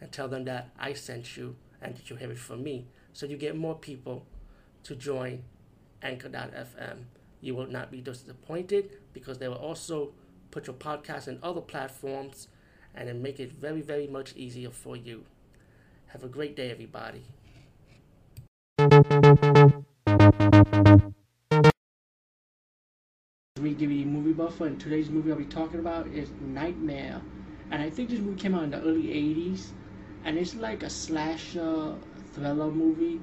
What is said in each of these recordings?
and tell them that I sent you and that you have it from me. So you get more people to join Anchor.fm. You will not be disappointed because they will also put your podcast in other platforms and then make it very, very much easier for you. Have a great day, everybody. We give you movie buffer, and today's movie I'll be talking about is Nightmare. And I think this movie came out in the early 80s and it's like a slasher thriller movie.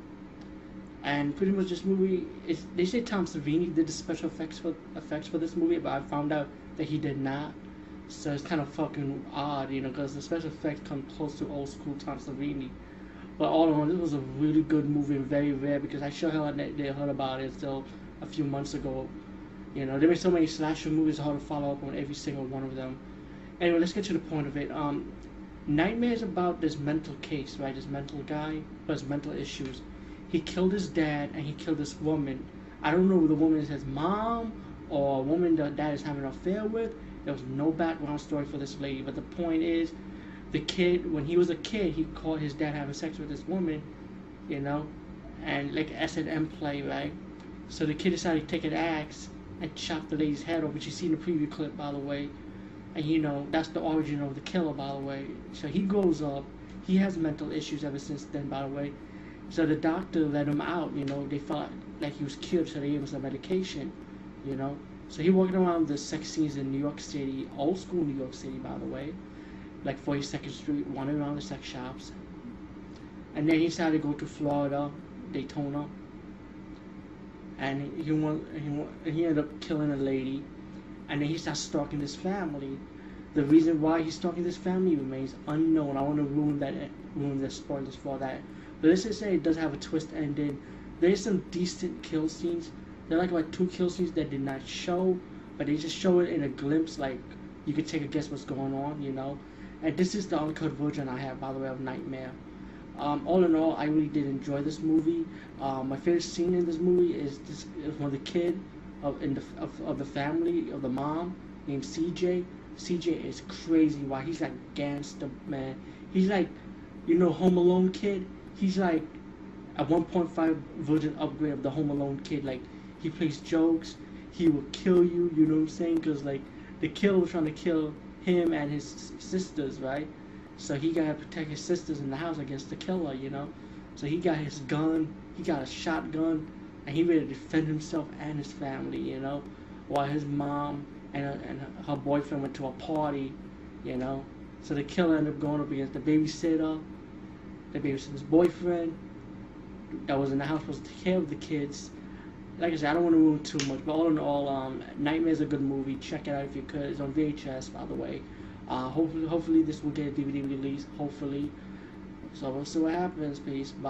And pretty much this movie is they say Tom Savini did the special effects for effects for this movie, but I found out that he did not. So it's kind of fucking odd, you know, because the special effects come close to old school Tom Savini. But all in all, this was a really good movie and very rare because I sure hell they heard about it still a few months ago. You know, there were so many slasher movies, hard to follow up on every single one of them. Anyway, let's get to the point of it. Um, Nightmare's about this mental case, right? This mental guy who has mental issues. He killed his dad and he killed this woman. I don't know if the woman is his mom or a woman that dad is having an affair with. There was no background story for this lady, but the point is, the kid when he was a kid, he caught his dad having sex with this woman, you know, and like S and M play, right? So the kid decided to take an axe and chop the lady's head off, which you see in the preview clip, by the way and you know that's the origin of the killer by the way. So he grows up he has mental issues ever since then by the way. So the doctor let him out you know. They felt like he was cured so they gave him some medication you know. So he walking around the sex scenes in new york city old school new york city by the way. Like 42nd street wandering around the sex shops. And then he decided to go to florida daytona. And he went, he, he ended up killing a lady and then he starts stalking this family. The reason why he's stalking this family remains unknown. I want to ruin that, ruin the spoilers for that. But let's just say it does have a twist ending. There's some decent kill scenes. There are like about two kill scenes that did not show, but they just show it in a glimpse. Like you could take a guess what's going on, you know. And this is the uncut version I have, by the way, of Nightmare. Um, all in all, I really did enjoy this movie. Um, my favorite scene in this movie is this is when the kid of in the of, of the family of the mom named CJ. CJ is crazy. Why he's like gangster man. He's like, you know, Home Alone kid. He's like a 1.5 version upgrade of the Home Alone kid. Like he plays jokes. He will kill you. You know what I'm saying? Cause like the killer was trying to kill him and his sisters, right? So he gotta protect his sisters in the house against the killer. You know. So he got his gun. He got a shotgun and he ready to defend himself and his family, you know, while his mom and her, and her boyfriend went to a party, you know. So the killer ended up going up against the babysitter, the babysitter's boyfriend that was in the house supposed to take care of the kids. Like I said, I don't want to ruin too much, but all in all, um, Nightmare's a good movie. Check it out if you could. It's on VHS, by the way. Uh, hopefully, hopefully this will get a DVD release. Hopefully. So we'll see what happens. Peace. Bye.